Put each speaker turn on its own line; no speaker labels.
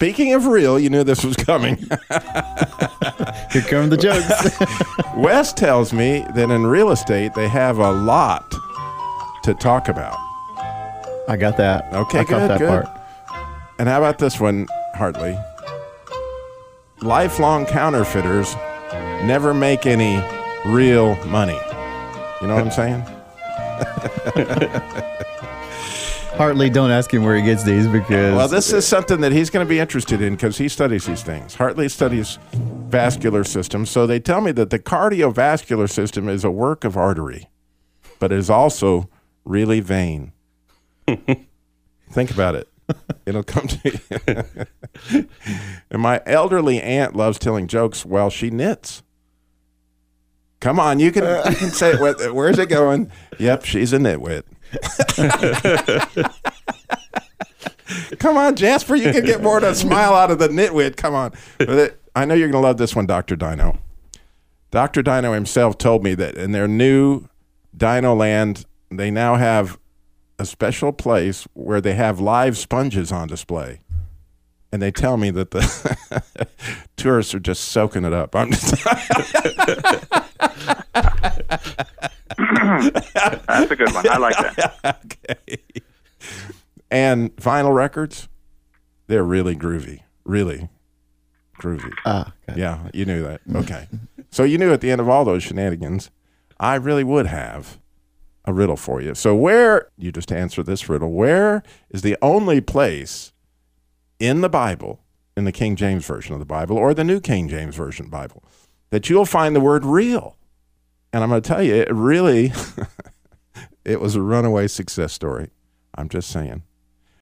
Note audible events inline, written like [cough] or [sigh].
Speaking of real, you knew this was coming. [laughs]
Here come the jokes. [laughs]
Wes tells me that in real estate they have a lot to talk about.
I got that.
Okay,
I
good,
that
good.
part.
And how about this one, Hartley? Lifelong counterfeiters never make any real money. You know what I'm saying? [laughs]
Hartley, don't ask him where he gets these because
Well, this is something that he's going to be interested in because he studies these things. Hartley studies vascular systems. So they tell me that the cardiovascular system is a work of artery, but is also really vain. Think about it. [laughs] It'll come to you. and my elderly aunt loves telling jokes while she knits. Come on, you can, you can say Where's it going? Yep, she's a nitwit. [laughs] Come on, Jasper, you can get more than a smile out of the nitwit. Come on. I know you're going to love this one, Dr. Dino. Dr. Dino himself told me that in their new Dino Land, they now have a special place where they have live sponges on display. And they tell me that the [laughs] tourists are just soaking it up. I'm just, [laughs]
That's a good one. I like that. [laughs]
okay. And vinyl records, they're really groovy. Really groovy.
ah, got it.
Yeah, you knew that. Okay. So you knew at the end of all those shenanigans, I really would have a riddle for you. So where you just answer this riddle, where is the only place in the Bible, in the King James version of the Bible or the New King James version Bible, that you'll find the word real? And I'm going to tell you, it really [laughs] it was a runaway success story. I'm just saying.